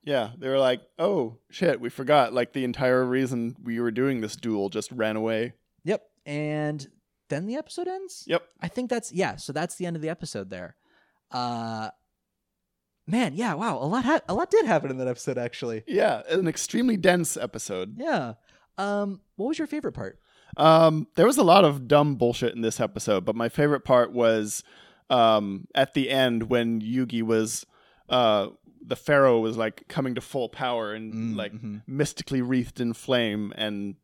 [SPEAKER 2] Yeah, they were like, oh shit, we forgot. Like the entire reason we were doing this duel just ran away.
[SPEAKER 1] Yep. And then the episode ends.
[SPEAKER 2] Yep.
[SPEAKER 1] I think that's yeah. So that's the end of the episode there. Uh, man, yeah. Wow, a lot ha- a lot did happen in that episode actually.
[SPEAKER 2] Yeah, an extremely dense episode.
[SPEAKER 1] Yeah. Um, what was your favorite part?
[SPEAKER 2] Um, there was a lot of dumb bullshit in this episode, but my favorite part was um, at the end when Yugi was uh, the Pharaoh was like coming to full power and
[SPEAKER 1] Mm,
[SPEAKER 2] like
[SPEAKER 1] mhm.
[SPEAKER 2] mystically wreathed in flame and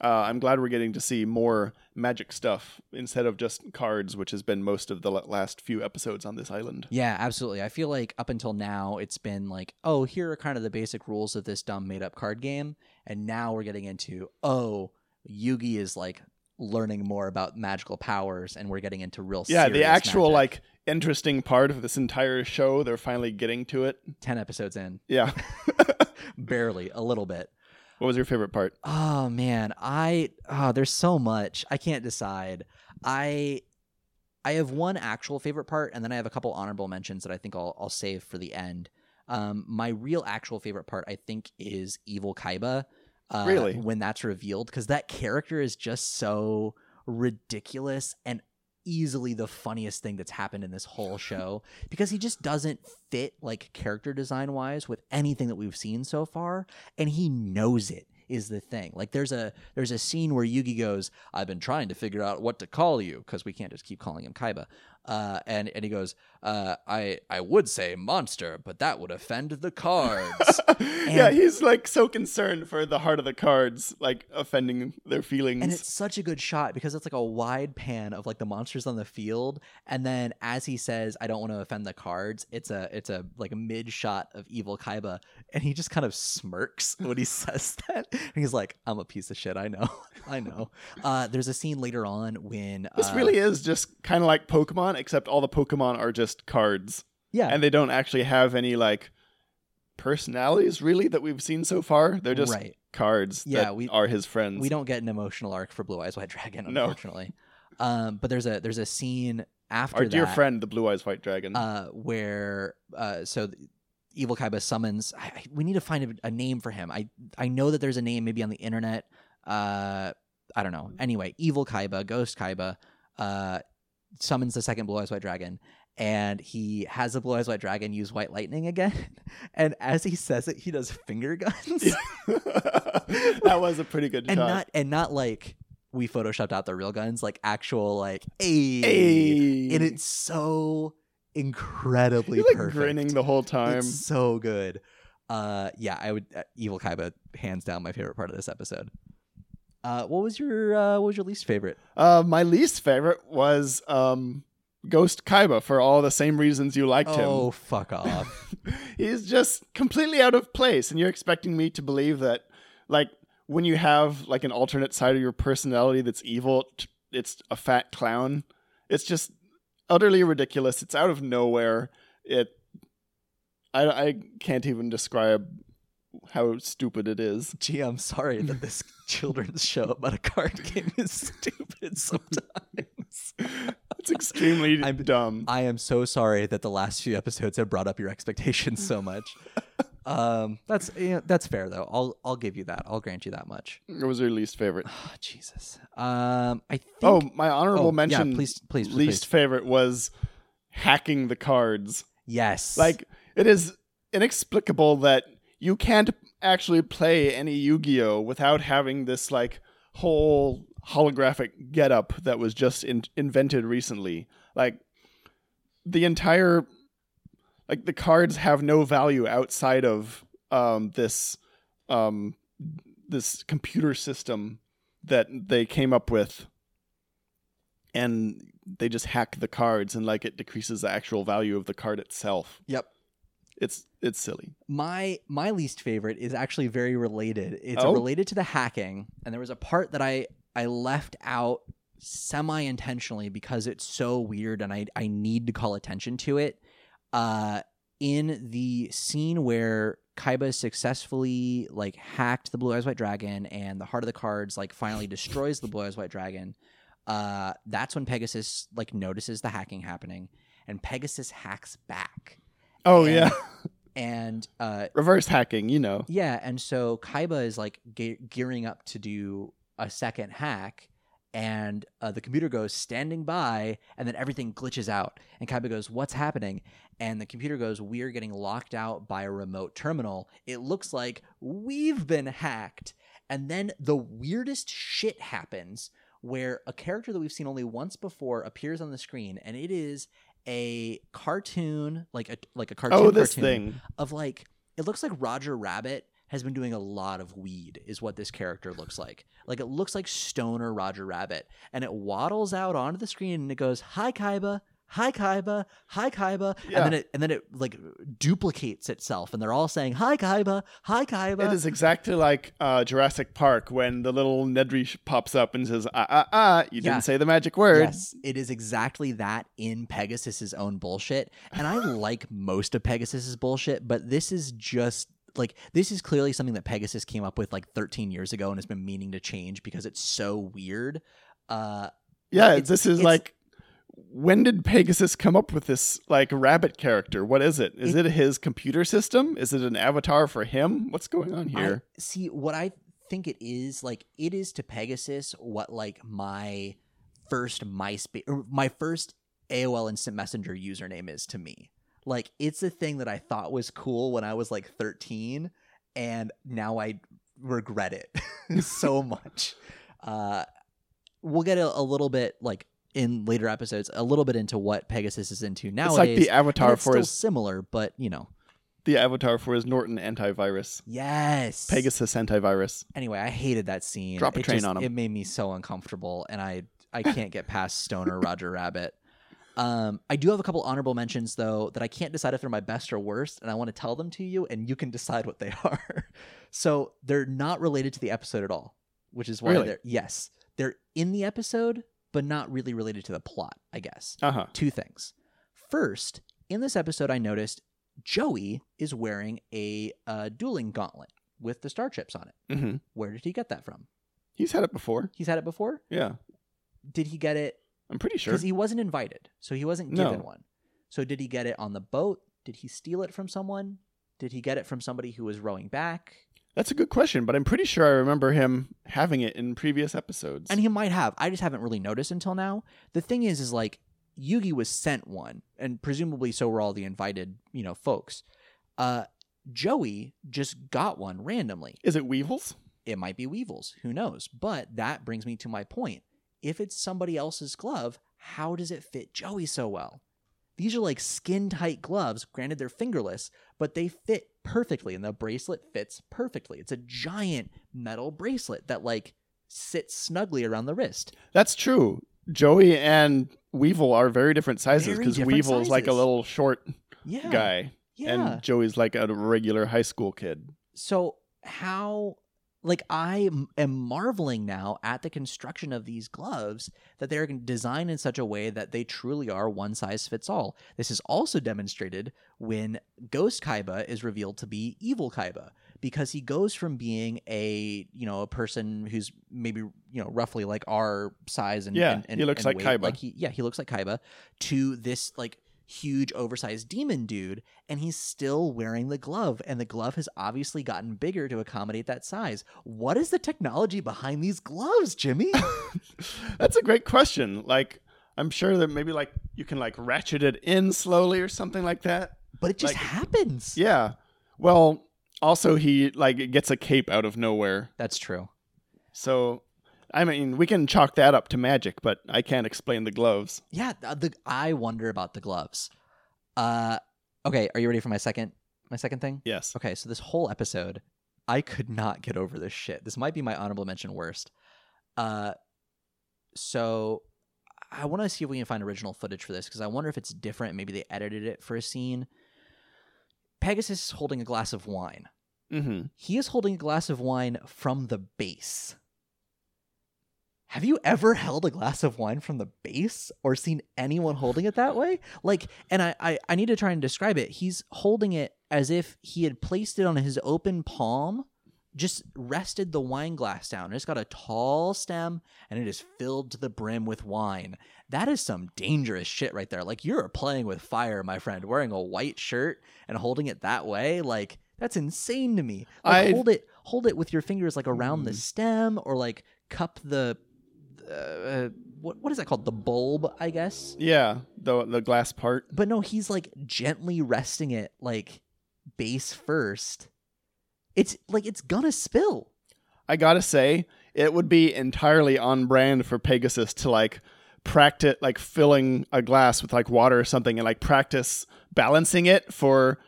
[SPEAKER 2] uh, I'm glad we're getting to see more magic stuff instead of just cards, which has been most of the last few episodes on this island.
[SPEAKER 1] Yeah, absolutely. I feel like up until now, it's been like, oh, here are kind of the basic rules of this dumb made up card game. And now we're getting into, oh, Yugi is like learning more about magical powers and we're getting into real
[SPEAKER 2] Yeah, the actual
[SPEAKER 1] magic.
[SPEAKER 2] like interesting part of this entire show, they're finally getting to it.
[SPEAKER 1] 10 episodes in.
[SPEAKER 2] Yeah.
[SPEAKER 1] Barely, a little bit.
[SPEAKER 2] what was your favorite part?
[SPEAKER 1] Oh man, I oh, there's so much. I can't decide. I I have one actual favorite part, and then I have a couple honorable mentions that I think I'll I'll save for the end. Um, my real actual favorite part, I think, is Evil Kaiba. Uh,
[SPEAKER 2] Really?
[SPEAKER 1] when that's revealed, because that character is just so ridiculous and easily the funniest thing that's happened in this whole show because he just doesn't fit like character design wise with anything that we've seen so far and he knows it is the thing. Like there's a there's a scene where Yugi goes, "I've been trying to figure out what to call you because we can't just keep calling him Kaiba." Uh, and and he goes, uh, "I I would say monster, but that would offend the cards."
[SPEAKER 2] yeah, he's like so concerned for the heart of the cards, like offending their feelings.
[SPEAKER 1] and it's such a good shot because it's like a wide pan of like the monsters on the field, and then as he says, "I don't want to offend the cards," it's a it's a like a mid shot of evil Kaiba, and he just kind of smirks when he says that. And he's like, "I'm a piece of shit. I know, I know." Uh, there's a scene later on when
[SPEAKER 2] this
[SPEAKER 1] uh,
[SPEAKER 2] really is just kind of like Pokemon, except all the Pokemon are just cards,
[SPEAKER 1] yeah
[SPEAKER 2] and they don't actually have any like personalities really that we've seen so far. They're just
[SPEAKER 1] right.
[SPEAKER 2] cards
[SPEAKER 1] Yeah,
[SPEAKER 2] that
[SPEAKER 1] we-
[SPEAKER 2] are his friends.
[SPEAKER 1] We don't get an emotional arc for Blue Eyes White Dragon,
[SPEAKER 2] No.
[SPEAKER 1] unfortunately. um, but there's a there's a scene after
[SPEAKER 2] Our dear friend, the Blue Eyes White Dragon.
[SPEAKER 1] uh, where uh, so the Evil Kaiba summons. I, we need to find a, a name for him. I I know that there's a name maybe on the internet. Uh, I don't know. Anyway, Evil Kaiba, Ghost Kaiba, uh, summons the second Blue Eyes White Dragon. And he has the Blue Eyes White Dragon use White Lightning again. And as he says it, he does finger guns.
[SPEAKER 2] that was a pretty good
[SPEAKER 1] and
[SPEAKER 2] shot.
[SPEAKER 1] not and not like we photoshopped out the real guns, like actual like a
[SPEAKER 2] Hey.
[SPEAKER 1] and it's so incredibly
[SPEAKER 2] He's like
[SPEAKER 1] perfect.
[SPEAKER 2] grinning the whole time.
[SPEAKER 1] It's so good. Uh, yeah, I would uh, Evil Kaiba hands down my favorite part of this episode. Uh, what was your uh, what was your least favorite?
[SPEAKER 2] Uh, my least favorite was um, Ghost Kaiba for all the same reasons you liked him.
[SPEAKER 1] Oh, fuck off!
[SPEAKER 2] He's just completely out of place, and you're expecting me to believe that, like, when you have like an alternate side of your personality that's evil, it's a fat clown. It's just utterly ridiculous. It's out of nowhere. It, I, I can't even describe how stupid it is.
[SPEAKER 1] Gee, I'm sorry that this children's show about a card game is stupid sometimes.
[SPEAKER 2] It's extremely
[SPEAKER 1] I'm-
[SPEAKER 2] dumb.
[SPEAKER 1] I am so sorry that the last few episodes have brought up your expectations so much. um, that's yeah, that's fair though. I'll I'll give you that. I'll grant you that much.
[SPEAKER 2] It was your least favorite.
[SPEAKER 1] Oh, Jesus. Um, I think.
[SPEAKER 2] Oh, my honorable
[SPEAKER 1] Oh, yeah,
[SPEAKER 2] mention.
[SPEAKER 1] please- please, please,
[SPEAKER 2] least
[SPEAKER 1] please.
[SPEAKER 2] favorite was hacking the cards.
[SPEAKER 1] yes.
[SPEAKER 2] Like it is inexplicable that you can't actually play any Yu-Gi-Oh without having this like whole holographic getup that was just in- invented recently. Like the entire like the cards have no value outside of um this um this computer system that they came up with and they just hack the cards and like it decreases the actual value of the card itself.
[SPEAKER 1] Yep.
[SPEAKER 2] It's it's silly.
[SPEAKER 1] my my least favorite is actually very related. It's
[SPEAKER 2] Oh?
[SPEAKER 1] related to the hacking, and there was a part that I I left out semi intentionally because it's so weird, and I I need to call attention to it. Uh, in the scene where Kaiba successfully like hacked the Blue Eyes White Dragon, and the Heart of the Cards like finally destroys the Blue Eyes White Dragon. Uh, that's when Pegasus like notices the hacking happening, and Pegasus hacks back.
[SPEAKER 2] Oh
[SPEAKER 1] And-
[SPEAKER 2] yeah,
[SPEAKER 1] And uh,
[SPEAKER 2] reverse hacking. You know.
[SPEAKER 1] yeah, and so Kaiba is like ge- gearing up to do a second hack, and uh, the computer goes standing by, and then everything glitches out. And Kaiba goes, "What's happening?" And the computer goes, "We're getting locked out by a remote terminal. It looks like we've been hacked." And then the weirdest shit happens, where a character that we've seen only once before appears on the screen, and it is a cartoon, like a like a cartoon.
[SPEAKER 2] Oh, this
[SPEAKER 1] cartoon
[SPEAKER 2] thing.
[SPEAKER 1] of like it looks like Roger Rabbit has been doing a lot of weed is what this character looks like. Like it looks like stoner Roger Rabbit and it waddles out onto the screen and it goes, "Hi Kaiba, hi Kaiba, hi Kaiba."
[SPEAKER 2] Yeah.
[SPEAKER 1] And then it and then it like duplicates itself and they're all saying, "Hi Kaiba, hi Kaiba."
[SPEAKER 2] It is exactly like uh, Jurassic Park when the little Nedry pops up and says, "Ah ah ah, you
[SPEAKER 1] Yeah.
[SPEAKER 2] didn't say the magic word."
[SPEAKER 1] Yes, it is exactly that in Pegasus's own bullshit. And I like most of Pegasus's bullshit, but this is just like this is clearly something that Pegasus came up with like 13 years ago and has been meaning to change because it's so weird. Uh
[SPEAKER 2] Yeah,
[SPEAKER 1] It's-
[SPEAKER 2] this is like when did Pegasus come up with this like rabbit character? What is it? Is it, his computer system? Is it an avatar for him? What's going on here?
[SPEAKER 1] I, see what I think it is like it is to Pegasus what like my first MySpace or my first AOL Instant Messenger username is to me. Like it's a thing that I thought was cool when I was like 13 and now I regret it so much. Uh, we'll get a, a little bit like in later episodes, a little bit into what Pegasus is into nowadays.
[SPEAKER 2] It's like the avatar
[SPEAKER 1] it's
[SPEAKER 2] for
[SPEAKER 1] still
[SPEAKER 2] his
[SPEAKER 1] similar, but you know,
[SPEAKER 2] the avatar for his Norton antivirus.
[SPEAKER 1] yes,
[SPEAKER 2] Pegasus antivirus.
[SPEAKER 1] Anyway, I hated that scene.
[SPEAKER 2] Drop a
[SPEAKER 1] It
[SPEAKER 2] train
[SPEAKER 1] just-
[SPEAKER 2] on him.
[SPEAKER 1] It made me so uncomfortable, and I I can't get past Stoner Roger Rabbit. Um, I do have a couple honorable mentions though that I can't decide if they're my best or worst, and I want to tell them to you, and you can decide what they are. so they're not related to the episode at all, which is why
[SPEAKER 2] Really?
[SPEAKER 1] they're yes, they're in the episode, but not really related to the plot. I guess
[SPEAKER 2] Uh huh.
[SPEAKER 1] two things. First, in this episode, I noticed Joey is wearing a uh, dueling gauntlet with the star chips on it.
[SPEAKER 2] hmm
[SPEAKER 1] Where did he get that from?
[SPEAKER 2] He's had it before.
[SPEAKER 1] He's had it before.
[SPEAKER 2] Yeah,
[SPEAKER 1] Did he get it?
[SPEAKER 2] I'm pretty sure.
[SPEAKER 1] Because he wasn't invited, so he wasn't
[SPEAKER 2] No.
[SPEAKER 1] given one. So did he get it on the boat? Did he steal it from someone? Did he get it from somebody who was rowing back?
[SPEAKER 2] That's a good question, but I'm pretty sure I remember him having it in previous episodes.
[SPEAKER 1] And he might have. I just haven't really noticed until now. The thing is, is like Yugi was sent one, and presumably so were all the invited, you know, folks. Uh, Joey just got one randomly.
[SPEAKER 2] Is it Weevils?
[SPEAKER 1] It might be Weevils. Who knows? But that brings me to my point. If it's somebody else's glove, how does it fit Joey so well? These are like skin tight gloves. Granted, they're fingerless, but they fit perfectly, and the bracelet fits perfectly. It's a giant metal bracelet that like sits snugly around the wrist.
[SPEAKER 2] That's true. Joey and Weevil are very different sizes because Weevil is like a little short
[SPEAKER 1] Yeah.
[SPEAKER 2] guy,
[SPEAKER 1] Yeah.
[SPEAKER 2] and Joey's like a regular high school kid.
[SPEAKER 1] so how like I am marveling now at the construction of these gloves that they're designed in such a way that they truly are one size fits all this is also demonstrated when ghost kaiba is revealed to be evil kaiba because he goes from being a you know a person who's maybe you know roughly like our size and
[SPEAKER 2] Yeah,
[SPEAKER 1] and, and
[SPEAKER 2] he looks
[SPEAKER 1] and
[SPEAKER 2] like
[SPEAKER 1] weight,
[SPEAKER 2] Kaiba.
[SPEAKER 1] like he yeah he looks like kaiba to this like huge oversized demon dude and he's still wearing the glove and the glove has obviously gotten bigger to accommodate that size what is the technology behind these gloves jimmy
[SPEAKER 2] That's a great question. Like, I'm sure that maybe like you can like ratchet it in slowly or something like that.
[SPEAKER 1] but it just
[SPEAKER 2] Like-
[SPEAKER 1] happens
[SPEAKER 2] Yeah. Well, also he like gets a cape out of nowhere.
[SPEAKER 1] that's true
[SPEAKER 2] So, I mean, we can chalk that up to magic, but I can't explain the gloves.
[SPEAKER 1] yeah the, i wonder about the gloves uh okay are you ready for my second my second thing
[SPEAKER 2] Yes.
[SPEAKER 1] Okay, so this whole episode, I could not get over this shit. This might be my honorable mention worst. Uh, so I want to see if we can find original footage for this because I wonder if it's different. Maybe they edited it for a scene. Pegasus is holding a glass of wine.
[SPEAKER 2] Mm-hmm.
[SPEAKER 1] He is holding a glass of wine from the base. Have you ever held a glass of wine from the base or seen anyone holding it that way? Like, and I, I, I need to try and describe it. He's holding it as if he had placed it on his open palm, just rested the wine glass down. It's got a tall stem and it is filled to the brim with wine. That is some dangerous shit right there. Like, you're playing with fire, my friend, wearing a white shirt and holding it that way. Like, that's insane to me. Like,
[SPEAKER 2] I-
[SPEAKER 1] hold it, hold it with your fingers like around the
[SPEAKER 2] Mm.
[SPEAKER 1] stem, or like cup the, uh, what what is that called? The bulb, I guess.
[SPEAKER 2] Yeah, the the glass part.
[SPEAKER 1] But no, he's like gently resting it like base first. It's like it's gonna spill.
[SPEAKER 2] I gotta say, it would be entirely on brand for Pegasus to like practice, like filling a glass with like water or something, and like practice balancing it for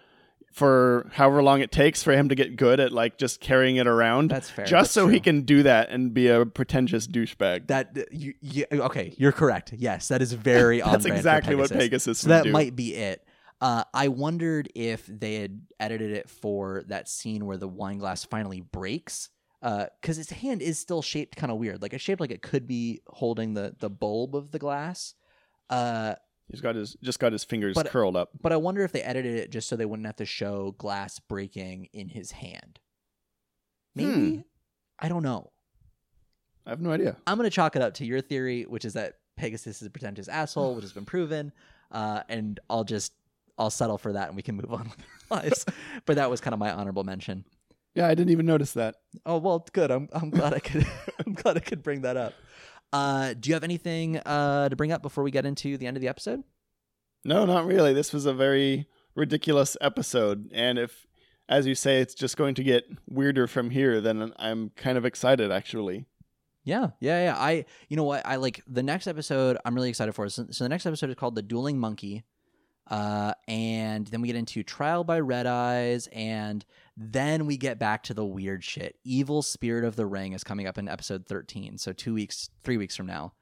[SPEAKER 2] for however long it takes for him to get good at like just carrying it around.
[SPEAKER 1] That's fair.
[SPEAKER 2] just
[SPEAKER 1] That's
[SPEAKER 2] so he can do that and be a pretentious douchebag.
[SPEAKER 1] That you, you okay? You're correct. Yes, that is very
[SPEAKER 2] That's exactly what
[SPEAKER 1] Pegasus.
[SPEAKER 2] Pegasus
[SPEAKER 1] So that
[SPEAKER 2] do.
[SPEAKER 1] might be it. Uh, I wondered if they had edited it for that scene where the wine glass finally breaks. Because his hand is still shaped kind of weird. Like it's shaped like it could be holding the the bulb of the glass. Uh,
[SPEAKER 2] He's got his just got his fingers
[SPEAKER 1] But-
[SPEAKER 2] curled up.
[SPEAKER 1] but I wonder if they edited it just so they wouldn't have to show glass breaking in his hand. Maybe
[SPEAKER 2] Hmm.
[SPEAKER 1] I don't know.
[SPEAKER 2] I have no idea.
[SPEAKER 1] I'm gonna chalk it up to your theory, which is that Pegasus is a pretentious asshole, which has been proven. Uh, and I'll just I'll settle for that, and we can move on with our lives. but that was kind of my honorable mention.
[SPEAKER 2] Yeah, I didn't even notice that.
[SPEAKER 1] Oh well, good. I'm I'm glad I could I'm glad I could bring that up. Uh, do you have anything uh, to bring up before we get into the end of the episode?
[SPEAKER 2] No, not really. This was a very ridiculous episode, and if as you say, it's just going to get weirder from here. Then I'm kind of excited, actually.
[SPEAKER 1] Yeah, yeah, yeah. I, you know what? I like the next episode. I'm really excited for. So, so the next episode is called "The Dueling Monkey," uh, and then we get into Trial by Red Eyes, and then we get back to the weird shit. Evil Spirit of the Ring is coming up in episode 13, so two weeks, three weeks from now,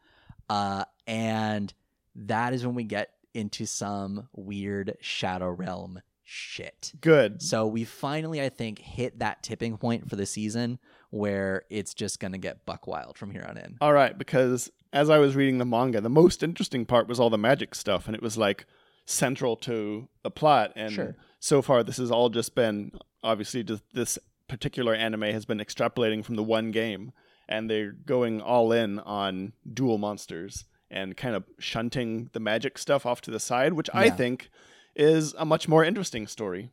[SPEAKER 1] uh, and that is when we get into some weird Shadow Realm shit.
[SPEAKER 2] Good.
[SPEAKER 1] So we finally, I think, hit that tipping point for the season where it's just gonna get buck wild from here on in.
[SPEAKER 2] All right, because as I was reading the manga, the most interesting part was all the magic stuff, and it was like central to the plot. And
[SPEAKER 1] Sure.
[SPEAKER 2] so far, this has all just been obviously this particular anime has been extrapolating from the one game, and they're going all in on Duel Monsters and kind of shunting the magic stuff off to the side, which I think is a much more interesting story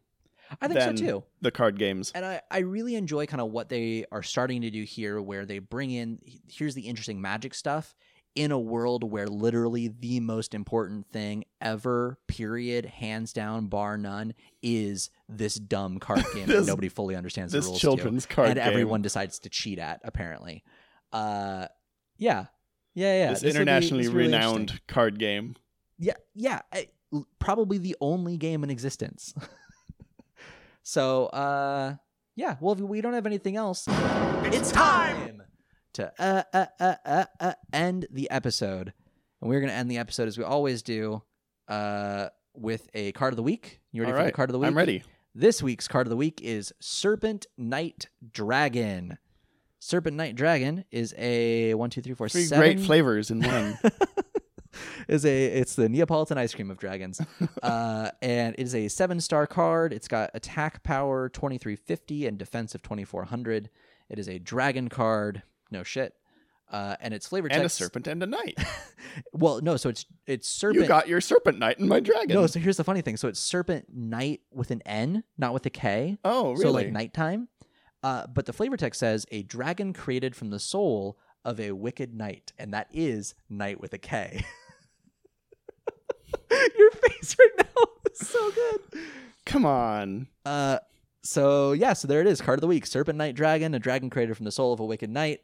[SPEAKER 1] I think so too.
[SPEAKER 2] the card games.
[SPEAKER 1] And I, I really enjoy kind of what they are starting to do here, where they bring in here's the interesting magic stuff in a world where literally the most important thing ever, period, hands down, bar none, is this dumb card game that nobody fully understands the rules
[SPEAKER 2] children's
[SPEAKER 1] to,
[SPEAKER 2] card
[SPEAKER 1] and
[SPEAKER 2] game.
[SPEAKER 1] everyone decides to cheat at apparently. Uh, yeah, yeah, yeah.
[SPEAKER 2] this
[SPEAKER 1] will be-
[SPEAKER 2] internationally
[SPEAKER 1] this really
[SPEAKER 2] renowned card game.
[SPEAKER 1] Yeah, yeah. I- l- probably the only game in existence. so, uh, yeah. Well, if we don't have anything else, it's time to uh, uh, uh, uh, uh, end the episode, and we're gonna end the episode as we always do, uh, with a card of the week. You ready
[SPEAKER 2] All
[SPEAKER 1] for the card of the week?
[SPEAKER 2] I'm ready.
[SPEAKER 1] This week's card of the week is Serpent Night Dragon. Serpent Night Dragon is a one, two, three, four,
[SPEAKER 2] Three
[SPEAKER 1] seven-
[SPEAKER 2] great flavors in one.
[SPEAKER 1] is a it's the Neapolitan ice cream of dragons, uh, and it is a seven star card. It's got attack power twenty three fifty and defense of twenty four hundred. It is a dragon card. No shit. Uh, and its flavor
[SPEAKER 2] and a
[SPEAKER 1] text.
[SPEAKER 2] serpent and a knight.
[SPEAKER 1] Well, no. So it's it's serpent.
[SPEAKER 2] You got your serpent knight and my dragon.
[SPEAKER 1] no. So here's the funny thing. So it's serpent night with an N, not with a K.
[SPEAKER 2] oh, really?
[SPEAKER 1] So like nighttime. Uh, but the flavor text says a dragon created from the soul of a wicked knight, and that is knight with a K. Your face right now is so good.
[SPEAKER 2] Come on.
[SPEAKER 1] Uh, so yeah, so there it is. Card of the week: Serpent Night Dragon, a dragon created from the soul of a wicked knight.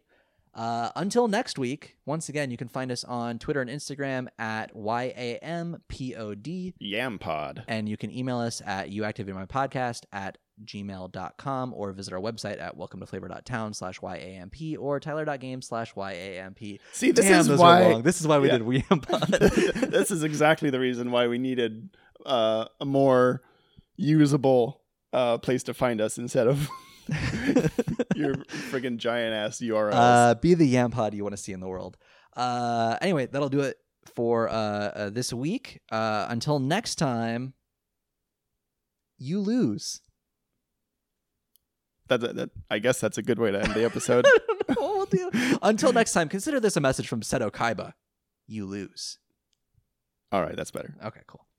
[SPEAKER 1] Uh, until next week, once again, you can find us on Twitter and Instagram at YAMPOD.
[SPEAKER 2] Yampod.
[SPEAKER 1] And you can email us at youactivatemypodcast at gmail.com or visit our website at welcome to flavor.town slash YAMP or tyler.game slash YAMP.
[SPEAKER 2] See, this
[SPEAKER 1] Damn,
[SPEAKER 2] is why.
[SPEAKER 1] This is why we
[SPEAKER 2] Yeah.
[SPEAKER 1] did Weampod.
[SPEAKER 2] this is exactly the reason why we needed uh, a more usable uh, place to find us instead of your friggin' giant ass URLs.
[SPEAKER 1] uh, be the Yampod you want to see in the world. Uh, anyway, that'll do it for uh, uh, this week. Uh, until next time, you lose.
[SPEAKER 2] that, that, that- I guess that's a good way to end the episode.
[SPEAKER 1] I don't know what we'll. Until next time, consider this a message from Seto Kaiba. You lose.
[SPEAKER 2] All right, that's better.
[SPEAKER 1] Okay, cool.